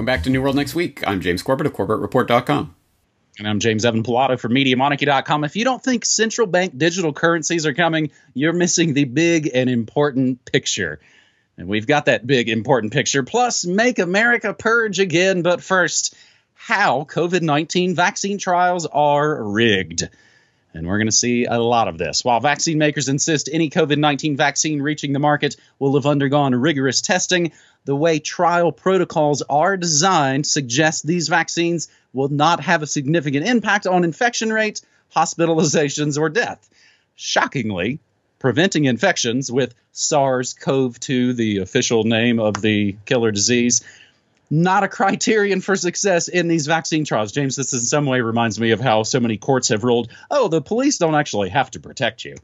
Welcome back to New World Next Week. I'm James Corbett of CorbettReport.com. And I'm James Evan Pilato from MediaMonarchy.com. If you don't think central bank digital currencies are coming, you're missing the big and important picture. And we've got that big important picture. Plus, make America purge again. But first, how COVID 19 vaccine trials are rigged. And we're going to see a lot of this. While vaccine makers insist any COVID 19 vaccine reaching the market will have undergone rigorous testing, the way trial protocols are designed suggests these vaccines will not have a significant impact on infection rates, hospitalizations, or death. Shockingly, preventing infections with SARS CoV 2, the official name of the killer disease, not a criterion for success in these vaccine trials. James, this in some way reminds me of how so many courts have ruled oh, the police don't actually have to protect you.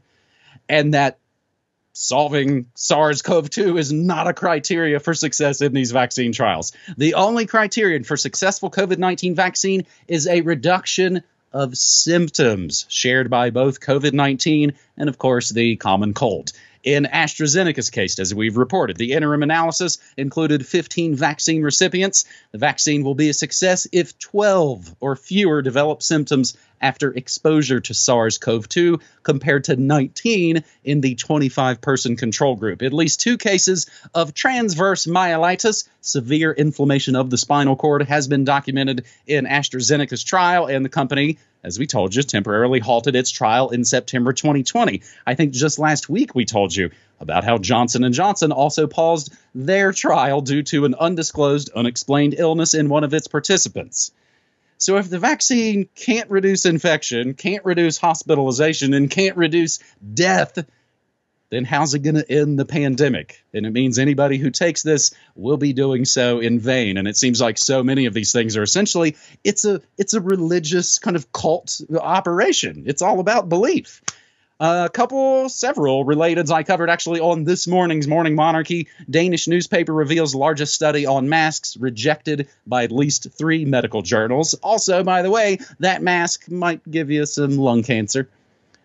And that solving SARS CoV 2 is not a criteria for success in these vaccine trials. The only criterion for successful COVID 19 vaccine is a reduction of symptoms shared by both COVID 19 and, of course, the common cold. In AstraZeneca's case, as we've reported, the interim analysis included 15 vaccine recipients. The vaccine will be a success if 12 or fewer develop symptoms after exposure to SARS CoV 2, compared to 19 in the 25 person control group. At least two cases of transverse myelitis, severe inflammation of the spinal cord, has been documented in AstraZeneca's trial, and the company as we told you, temporarily halted its trial in September 2020. I think just last week we told you about how Johnson & Johnson also paused their trial due to an undisclosed unexplained illness in one of its participants. So if the vaccine can't reduce infection, can't reduce hospitalization and can't reduce death, then how's it going to end the pandemic? And it means anybody who takes this will be doing so in vain. And it seems like so many of these things are essentially it's a it's a religious kind of cult operation. It's all about belief. Uh, a couple, several related I covered actually on this morning's Morning Monarchy. Danish newspaper reveals largest study on masks rejected by at least three medical journals. Also, by the way, that mask might give you some lung cancer.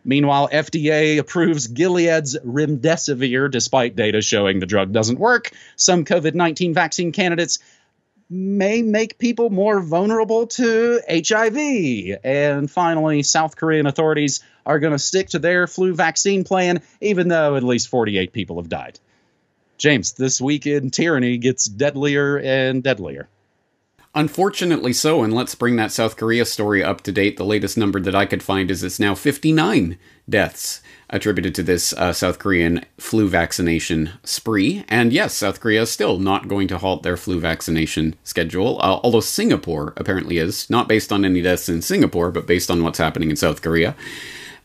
Meanwhile, FDA approves Gilead's remdesivir despite data showing the drug doesn't work. Some COVID 19 vaccine candidates may make people more vulnerable to HIV. And finally, South Korean authorities are going to stick to their flu vaccine plan, even though at least 48 people have died. James, this week in tyranny gets deadlier and deadlier. Unfortunately so, and let's bring that South Korea story up to date. The latest number that I could find is it's now 59 deaths attributed to this uh, South Korean flu vaccination spree. And yes, South Korea is still not going to halt their flu vaccination schedule, uh, although Singapore apparently is, not based on any deaths in Singapore, but based on what's happening in South Korea.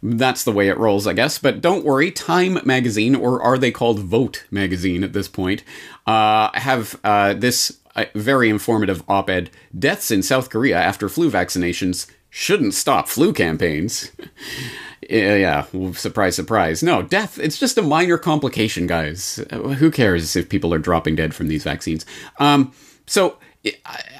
That's the way it rolls, I guess. But don't worry, Time magazine, or are they called Vote magazine at this point, uh, have uh, this very informative op ed Deaths in South Korea after flu vaccinations shouldn't stop flu campaigns. yeah, surprise, surprise. No, death, it's just a minor complication, guys. Who cares if people are dropping dead from these vaccines? Um, so,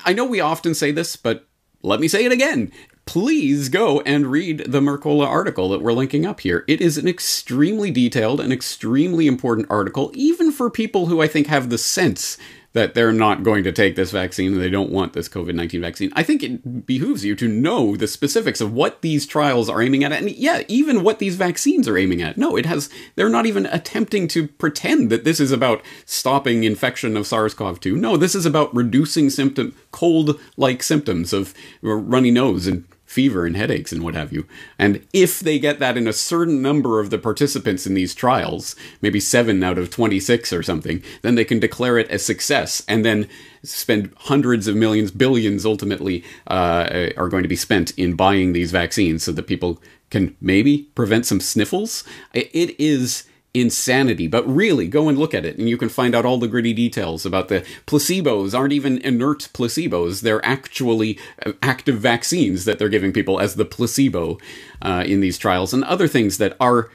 I know we often say this, but let me say it again. Please go and read the Mercola article that we're linking up here. It is an extremely detailed and extremely important article, even for people who I think have the sense that they're not going to take this vaccine and they don't want this COVID 19 vaccine. I think it behooves you to know the specifics of what these trials are aiming at. And yeah, even what these vaccines are aiming at. No, it has, they're not even attempting to pretend that this is about stopping infection of SARS CoV 2. No, this is about reducing symptom, cold like symptoms of runny nose and fever and headaches and what have you. And if they get that in a certain number of the participants in these trials, maybe 7 out of 26 or something, then they can declare it a success and then spend hundreds of millions, billions ultimately uh, are going to be spent in buying these vaccines so that people can maybe prevent some sniffles. It is insanity. But really, go and look at it, and you can find out all the gritty details about the placebos aren't even inert placebos. They're actually uh, active vaccines that they're giving people as the placebo uh, in these trials, and other things that are.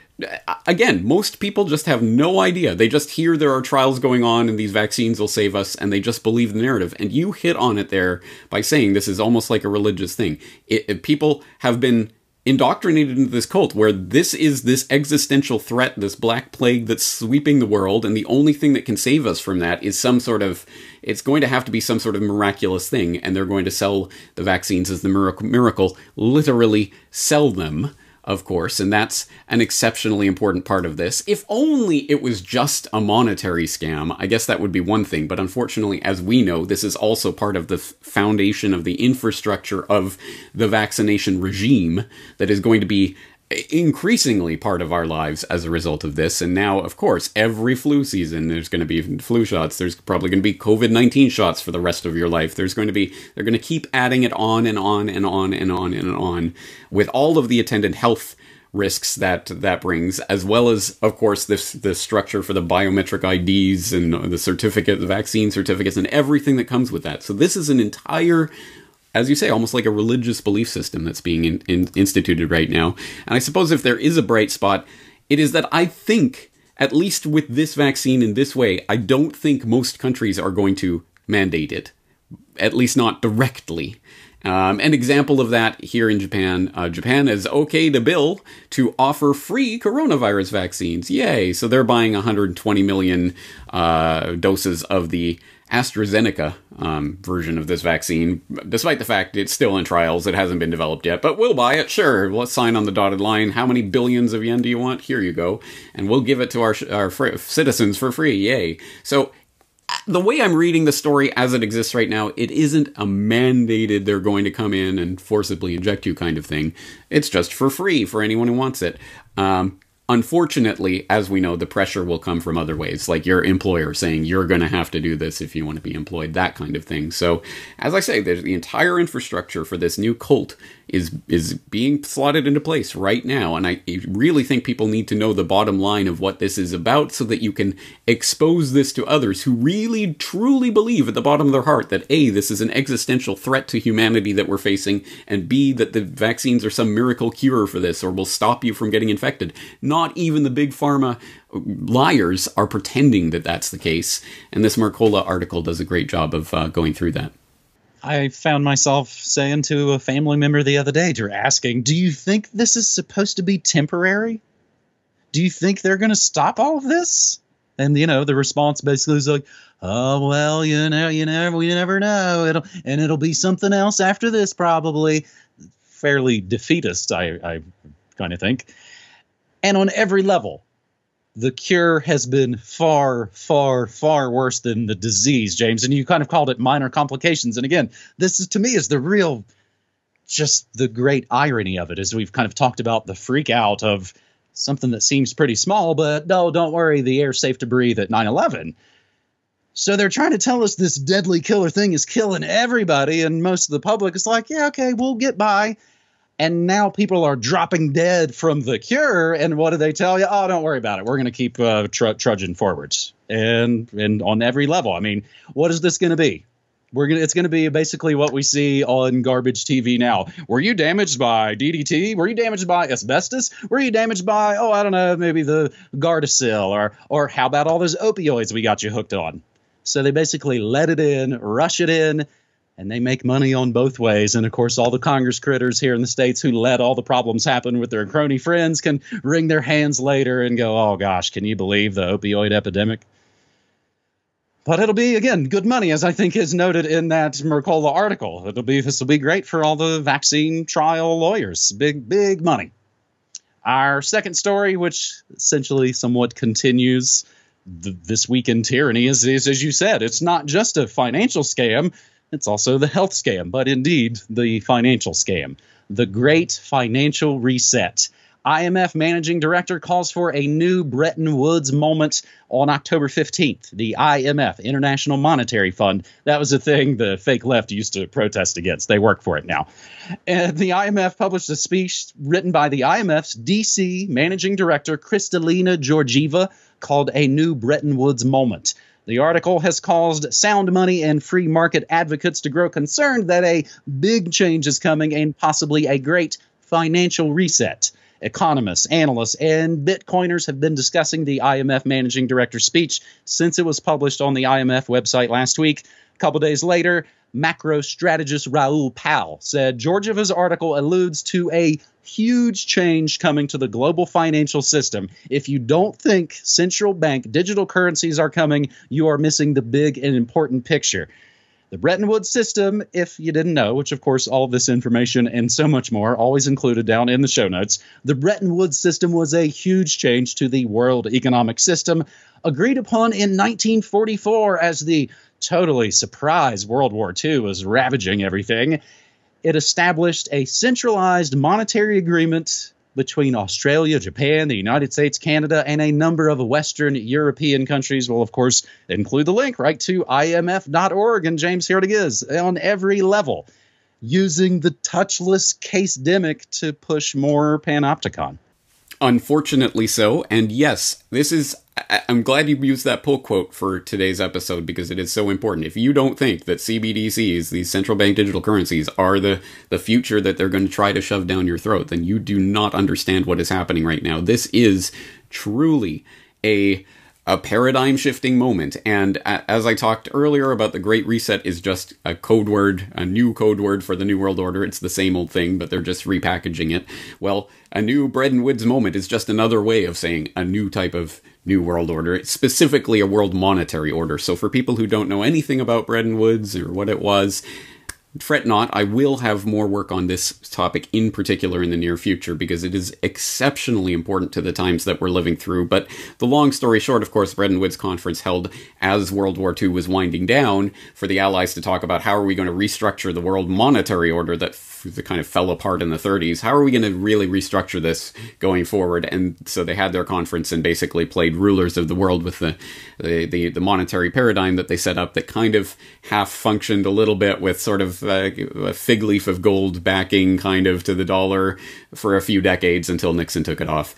Uh, again, most people just have no idea. They just hear there are trials going on and these vaccines will save us, and they just believe the narrative. And you hit on it there by saying this is almost like a religious thing. It, it, people have been indoctrinated into this cult where this is this existential threat, this black plague that's sweeping the world, and the only thing that can save us from that is some sort of it's going to have to be some sort of miraculous thing, and they're going to sell the vaccines as the miracle, miracle literally sell them of course, and that's an exceptionally important part of this. If only it was just a monetary scam, I guess that would be one thing, but unfortunately, as we know, this is also part of the foundation of the infrastructure of the vaccination regime that is going to be increasingly part of our lives as a result of this. And now, of course, every flu season, there's going to be flu shots. There's probably going to be COVID 19 shots for the rest of your life. There's going to be, they're going to keep adding it on and on and on and on and on with all of the attendant health risks that that brings, as well as, of course, this the structure for the biometric IDs and the certificate, the vaccine certificates, and everything that comes with that. So this is an entire as you say, almost like a religious belief system that's being in, in, instituted right now. And I suppose if there is a bright spot, it is that I think, at least with this vaccine in this way, I don't think most countries are going to mandate it, at least not directly. Um, an example of that here in Japan, uh, Japan has okayed a bill to offer free coronavirus vaccines. Yay! So they're buying 120 million uh, doses of the AstraZeneca um, version of this vaccine, despite the fact it's still in trials, it hasn't been developed yet. But we'll buy it, sure. Let's sign on the dotted line. How many billions of yen do you want? Here you go, and we'll give it to our our citizens for free. Yay! So the way I'm reading the story as it exists right now, it isn't a mandated they're going to come in and forcibly inject you kind of thing. It's just for free for anyone who wants it. Um, Unfortunately, as we know, the pressure will come from other ways, like your employer saying you're going to have to do this if you want to be employed, that kind of thing. So, as I say, there's the entire infrastructure for this new cult is is being slotted into place right now, and I really think people need to know the bottom line of what this is about, so that you can expose this to others who really truly believe at the bottom of their heart that a this is an existential threat to humanity that we're facing, and b that the vaccines are some miracle cure for this or will stop you from getting infected. Not even the big pharma liars are pretending that that's the case, and this Mercola article does a great job of uh, going through that. I found myself saying to a family member the other day, to asking, "Do you think this is supposed to be temporary? Do you think they're going to stop all of this?" And you know, the response basically is like, "Oh well, you know, you never, we never know. It'll and it'll be something else after this, probably." Fairly defeatist, I, I kind of think. And on every level, the cure has been far, far, far worse than the disease, James. And you kind of called it minor complications. And again, this is to me is the real, just the great irony of it, as we've kind of talked about the freak out of something that seems pretty small, but no, don't worry, the air's safe to breathe at 9 11. So they're trying to tell us this deadly killer thing is killing everybody, and most of the public is like, yeah, okay, we'll get by and now people are dropping dead from the cure. And what do they tell you? Oh, don't worry about it. We're going to keep uh, tr- trudging forwards, and and on every level. I mean, what is this going to be? We're gonna. It's going to be basically what we see on garbage TV now. Were you damaged by DDT? Were you damaged by asbestos? Were you damaged by oh I don't know maybe the Gardasil or or how about all those opioids we got you hooked on? So they basically let it in, rush it in, and they make money on both ways. And of course, all the Congress critters here in the states who let all the problems happen with their crony friends can wring their hands later and go, "Oh gosh, can you believe the opioid epidemic?" But it'll be again good money, as I think is noted in that Mercola article. It'll be this will be great for all the vaccine trial lawyers. Big, big money. Our second story, which essentially somewhat continues this week in tyranny, is, is as you said, it's not just a financial scam it's also the health scam, but indeed the financial scam. The Great Financial Reset. IMF managing director calls for a new Bretton Woods moment on October 15th. The IMF, International Monetary Fund, that was a thing the fake left used to protest against. They work for it now. And the IMF published a speech written by the IMF's DC managing director, Kristalina Georgieva, called A New Bretton Woods Moment. The article has caused sound money and free market advocates to grow concerned that a big change is coming and possibly a great financial reset. Economists, analysts, and Bitcoiners have been discussing the IMF managing director speech since it was published on the IMF website last week. A couple days later, macro strategist Raoul Pal said Georgieva's article alludes to a huge change coming to the global financial system. If you don't think central bank digital currencies are coming, you are missing the big and important picture. The Bretton Woods system, if you didn't know, which of course all of this information and so much more always included down in the show notes, the Bretton Woods system was a huge change to the world economic system agreed upon in 1944 as the totally surprise World War II was ravaging everything. It established a centralized monetary agreement between Australia, Japan, the United States, Canada, and a number of Western European countries. Will, of course, include the link right to IMF.org. And James, here it is on every level, using the touchless case demic to push more panopticon. Unfortunately so. And yes, this is I, am glad you used that pull quote for today's episode because it is so important. If you don't think that CBDCs, these central bank digital currencies, are the, the future that they're going to try to shove down your throat, then you do not understand what is happening right now. This is truly a a paradigm shifting moment. And as I talked earlier about the Great Reset is just a code word, a new code word for the New World Order. It's the same old thing, but they're just repackaging it. Well, a new Bretton Woods moment is just another way of saying a new type of New World Order. It's specifically a world monetary order. So for people who don't know anything about Bretton Woods or what it was, fret not, I will have more work on this topic in particular in the near future because it is exceptionally important to the times that we're living through. But the long story short, of course, Bretton Woods Conference held as World War II was winding down for the Allies to talk about how are we going to restructure the world monetary order that that kind of fell apart in the 30s. How are we going to really restructure this going forward? And so they had their conference and basically played rulers of the world with the the, the, the monetary paradigm that they set up that kind of half functioned a little bit with sort of uh, a fig leaf of gold backing kind of to the dollar for a few decades until Nixon took it off.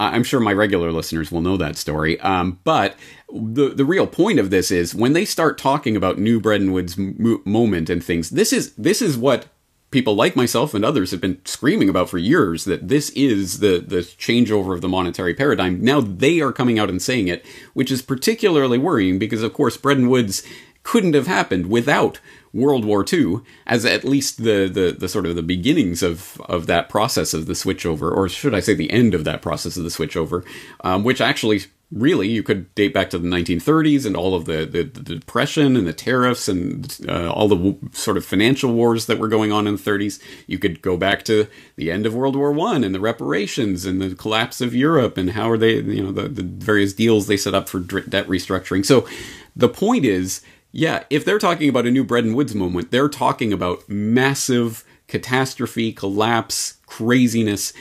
I'm sure my regular listeners will know that story. Um, but the the real point of this is when they start talking about New Bretton Woods moment and things. This is this is what people like myself and others have been screaming about for years that this is the the changeover of the monetary paradigm. Now they are coming out and saying it, which is particularly worrying because of course Bretton Woods couldn't have happened without World War II as at least the, the, the sort of the beginnings of, of that process of the switchover, or should I say the end of that process of the switchover, um, which actually really you could date back to the 1930s and all of the, the, the depression and the tariffs and uh, all the w- sort of financial wars that were going on in the 30s you could go back to the end of world war one and the reparations and the collapse of europe and how are they you know the, the various deals they set up for debt restructuring. So the point is yeah if they're talking about a new Bretton Woods moment they're talking about massive catastrophe collapse craziness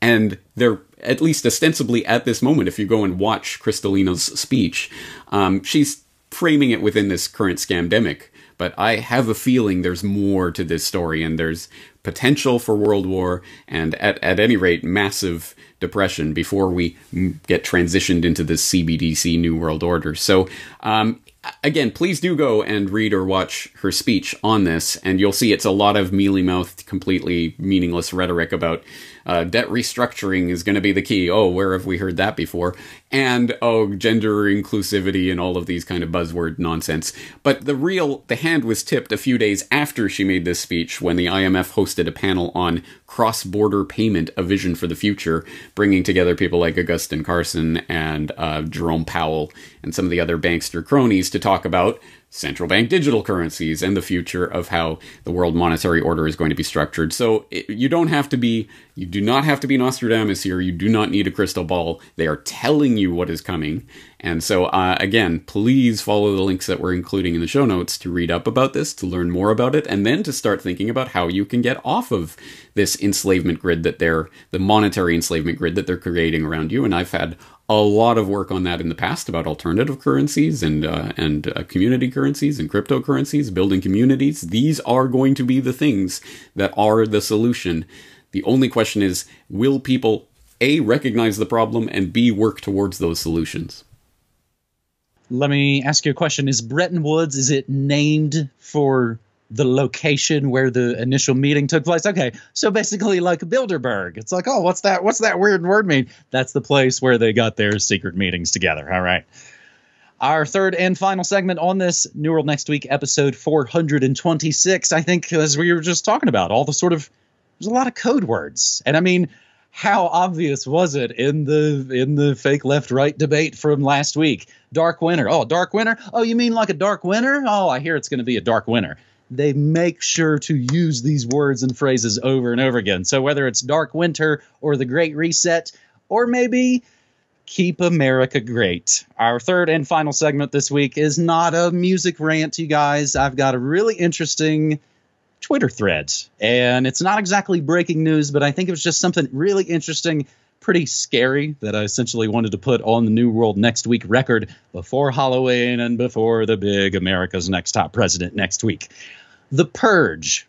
and they're at least ostensibly at this moment, if you go and watch Kristalina's speech, um, she's framing it within this current scamdemic. But I have a feeling there's more to this story, and there's potential for world war, and at, at any rate, massive depression before we get transitioned into this CBDC New World Order. So, um, again, please do go and read or watch her speech on this, and you'll see it's a lot of mealy mouthed, completely meaningless rhetoric about uh, debt restructuring is going to be the key. Oh, where have we heard that before? And oh, gender inclusivity and all of these kind of buzzword nonsense. But the real, the hand was tipped a few days after she made this speech when the IMF hosted a panel on cross border payment, a vision for the future, bringing together people like Agustín Carstens and uh, Jerome Powell and some of the other bankster cronies to talk about central bank digital currencies and the future of how the world monetary order is going to be structured. So it, you don't have to be, you do not have to be Nostradamus here. You do not need a crystal ball. They are telling you what is coming. And so, uh, again, please follow the links that we're including in the show notes to read up about this, to learn more about it, and then to start thinking about how you can get off of this enslavement grid that they're, the monetary enslavement grid that they're creating around you. And I've had a lot of work on that in the past about alternative currencies and uh, and uh, community currencies and cryptocurrencies, building communities. These are going to be the things that are the solution. The only question is, will people a recognize the problem and b work towards those solutions? Let me ask you a question: Is Bretton Woods is it named for the location where the initial meeting took place. Okay, so basically like Bilderberg. It's like, oh, what's that? What's that weird word mean? That's the place where they got their secret meetings together. All right. Our third and final segment on this New World Next Week, episode 426. I think, as we were just talking about, all the sort of there's a lot of code words, and I mean, how obvious was it in the in the fake left right debate from last week? Dark winter. Oh, dark winter. Oh, you mean like a dark winter? Oh, I hear it's going to be a dark winter. They make sure to use these words and phrases over and over again. So whether it's dark winter or the Great Reset, or maybe Keep America Great. Our third and final segment this week is not a music rant, you guys. I've got a really interesting Twitter thread. And it's not exactly breaking news, but I think it was just something really interesting, pretty scary that I essentially wanted to put on the New World Next Week record before Halloween and before the big America's Next Top President next week. The Purge,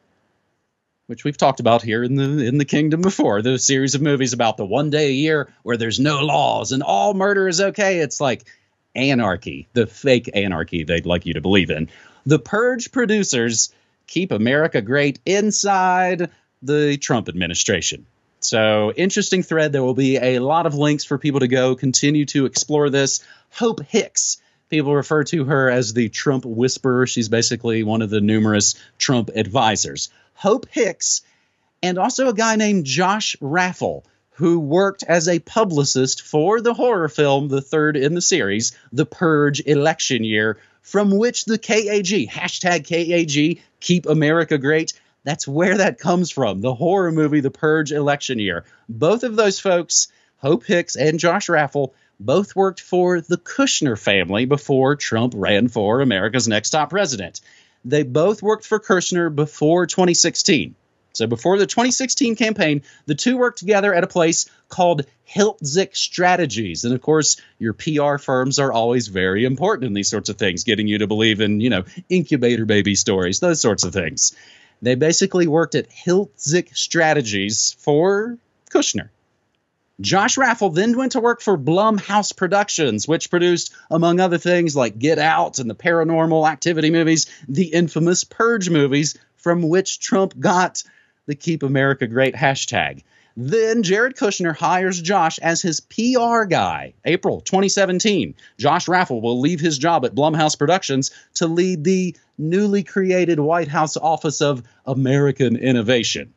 which we've talked about here in the in the kingdom before, the series of movies about the one day a year where there's no laws and all murder is okay. It's like anarchy, the fake anarchy they'd like you to believe in. The Purge producers keep America great inside the Trump administration. So, interesting thread. There will be a lot of links for people to go continue to explore this. Hope Hicks. People refer to her as the Trump whisperer. She's basically one of the numerous Trump advisors. Hope Hicks, and also a guy named Josh Raffel, who worked as a publicist for the horror film, the third in the series, The Purge election year, from which the KAG, hashtag KAG, Keep America Great, that's where that comes from. The horror movie, The Purge election year. Both of those folks, Hope Hicks and Josh Raffel, both worked for the Kushner family before Trump ran for America's next top president. They both worked for Kushner before 2016. So before the 2016 campaign, the two worked together at a place called Hiltzik Strategies. And of course, your PR firms are always very important in these sorts of things, getting you to believe in, you know, incubator baby stories, those sorts of things. They basically worked at Hiltzik Strategies for Kushner. Josh Raffel then went to work for Blumhouse Productions, which produced, among other things, like Get Out and the paranormal activity movies, the infamous Purge movies, from which Trump got the Keep America Great hashtag. Then Jared Kushner hires Josh as his PR guy. April 2017. Josh Raffel will leave his job at Blumhouse Productions to lead the newly created White House Office of American Innovation.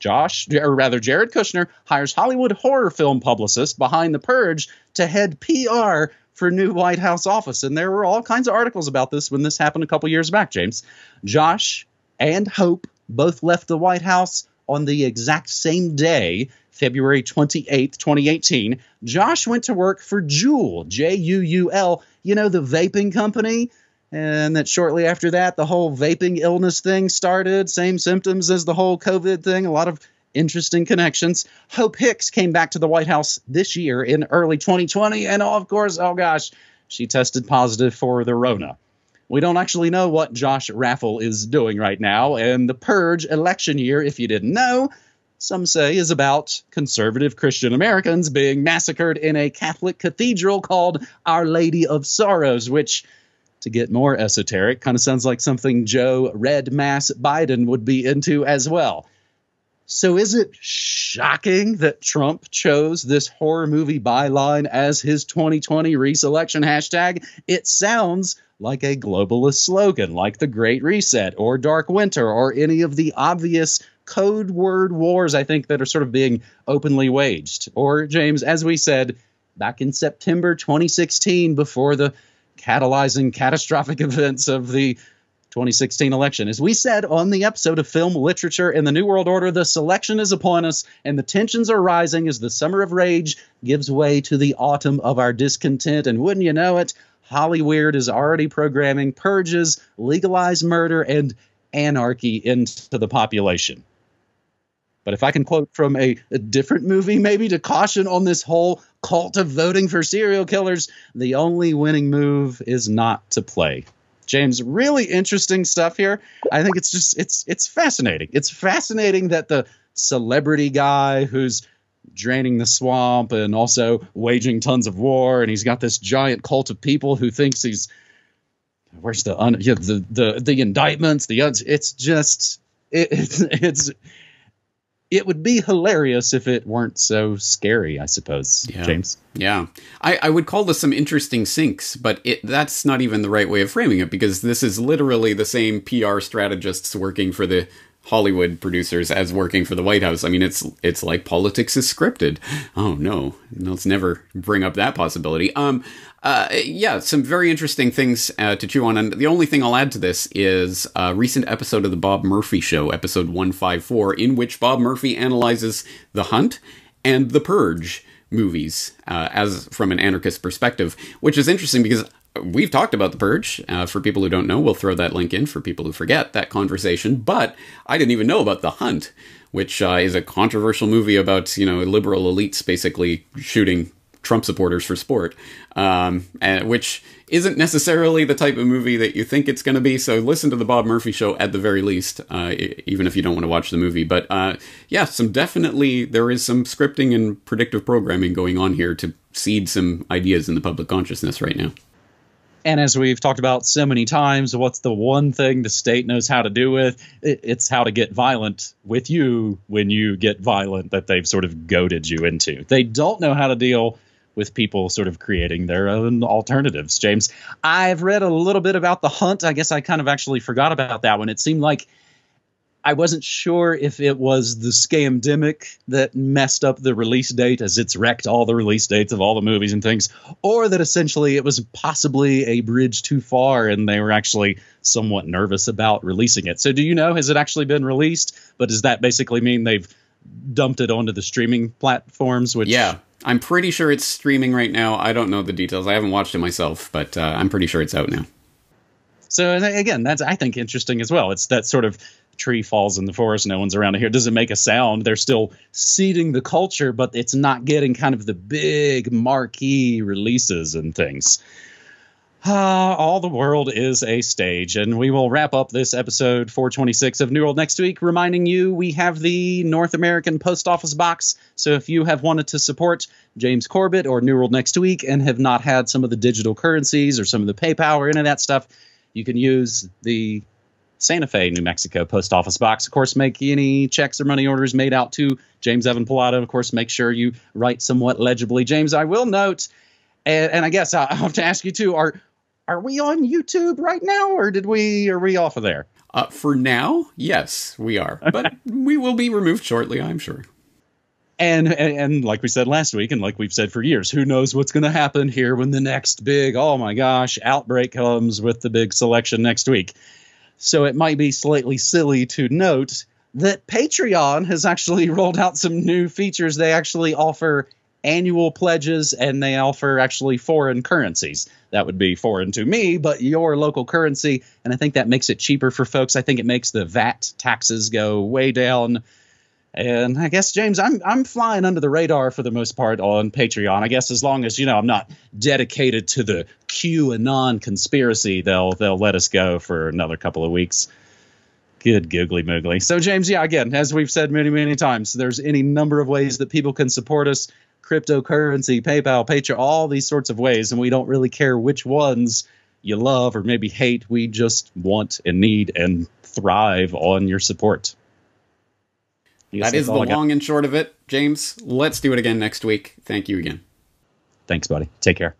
Josh, or rather Jared Kushner, hires Hollywood horror film publicist behind The Purge to head PR for new White House office. And there were all kinds of articles about this when this happened a couple years back, James. Josh and Hope both left the White House on the exact same day, February 28th, 2018. Josh went to work for Juul, J U U L, you know, the vaping company. And that shortly after that, the whole vaping illness thing started. Same symptoms as the whole COVID thing. A lot of interesting connections. Hope Hicks came back to the White House this year in early 2020. And oh, of course, oh gosh, she tested positive for the Rona. We don't actually know what Josh Raffel is doing right now, and the Purge election year, if you didn't know, some say is about conservative Christian Americans being massacred in a Catholic cathedral called Our Lady of Sorrows, which, to get more esoteric, kind of sounds like something Joe Red Mass Biden would be into as well. So is it shocking that Trump chose this horror movie byline as his 2020 reselection hashtag? It sounds like a globalist slogan like the Great Reset or Dark Winter or any of the obvious code word wars I think that are sort of being openly waged. Or James, as we said back in September 2016 before the catalyzing catastrophic events of the 2016 election. As we said on the episode of Film Literature in the New World Order, the selection is upon us and the tensions are rising as the summer of rage gives way to the autumn of our discontent. And wouldn't you know it, Hollyweird is already programming purges, legalized murder, and anarchy into the population. But if I can quote from a, a, different movie, maybe to caution on this whole cult of voting for serial killers, the only winning move is not to play. James, really interesting stuff here. I think it's just it's it's fascinating. It's fascinating that the celebrity guy who's draining the swamp and also waging tons of war and he's got this giant cult of people who thinks he's where's the un, yeah, the the the indictments, the it's just it, it's it's it would be hilarious if it weren't so scary, I suppose, Yeah. James. Yeah, I, I would call this some interesting syncs, but it, that's not even the right way of framing it because this is literally the same PR strategists working for the Hollywood producers as working for the White House. I mean, it's it's like politics is scripted. Oh no, let's never bring up that possibility. Um, uh, yeah, some very interesting things uh, to chew on, and the only thing I'll add to this is a recent episode of the Bob Murphy Show, episode one five four, in which Bob Murphy analyzes The Hunt and The Purge movies uh, as from an anarchist perspective, which is interesting because we've talked about the purge. Uh, for people who don't know, we'll throw that link in for people who forget that conversation. But I didn't even know about the Hunt, which uh, is a controversial movie about you know liberal elites basically shooting Trump supporters for sport, um, and, which isn't necessarily the type of movie that you think it's going to be. So listen to the Bob Murphy show at the very least, uh, even if you don't want to watch the movie. But uh, yeah, some definitely there is some scripting and predictive programming going on here to seed some ideas in the public consciousness right now. And as we've talked about so many times, what's the one thing the state knows how to do with? It's how to get violent with you when you get violent that they've sort of goaded you into. They don't know how to deal with people sort of creating their own alternatives. James, I've read a little bit about the hunt. I guess I kind of actually forgot about that one. It seemed like I wasn't sure if it was the scamdemic that messed up the release date as it's wrecked all the release dates of all the movies and things, or that essentially it was possibly a bridge too far and they were actually somewhat nervous about releasing it. So, do you know, has it actually been released? But does that basically mean they've dumped it onto the streaming platforms? Which Yeah, I'm pretty sure it's streaming right now. I don't know the details. I haven't watched it myself, but uh, I'm pretty sure it's out now. So again, that's I think interesting as well. It's that sort of tree falls in the forest, no one's around here. Doesn't make a sound. They're still seeding the culture, but it's not getting kind of the big marquee releases and things. Ah, all the world is a stage, and we will wrap up this episode 426 of New World next week, reminding you we have the North American Post Office box. So if you have wanted to support James Corbett or New World next week and have not had some of the digital currencies or some of the PayPal or any of that stuff, you can use the Santa Fe, New Mexico post office box. Of course, make any checks or money orders made out to James Evan Pilato. Of course, make sure you write somewhat legibly. James, I will note, and, and I guess I have to ask you too: Are are we on YouTube right now, or did we are we off of there? Uh, for now, yes, we are, but we will be removed shortly, I'm sure. And, and and like we said last week, and like we've said for years, who knows what's going to happen here when the next big oh my gosh outbreak comes with the big selection next week. So it might be slightly silly to note that Patreon has actually rolled out some new features. They actually offer annual pledges and they offer actually foreign currencies. That would be foreign to me, but your local currency. And I think that makes it cheaper for folks. I think it makes the VAT taxes go way down. And I guess James, I'm I'm flying under the radar for the most part on Patreon. I guess as long as you know I'm not dedicated to the QAnon conspiracy, they'll they'll let us go for another couple of weeks. Good googly moogly. So James, yeah, again, as we've said many many times, there's any number of ways that people can support us: cryptocurrency, PayPal, Patreon, all these sorts of ways, and we don't really care which ones you love or maybe hate. We just want and need and thrive on your support. That is the all I got. long and short of it. James, let's do it again next week. Thank you again. Thanks, buddy. Take care.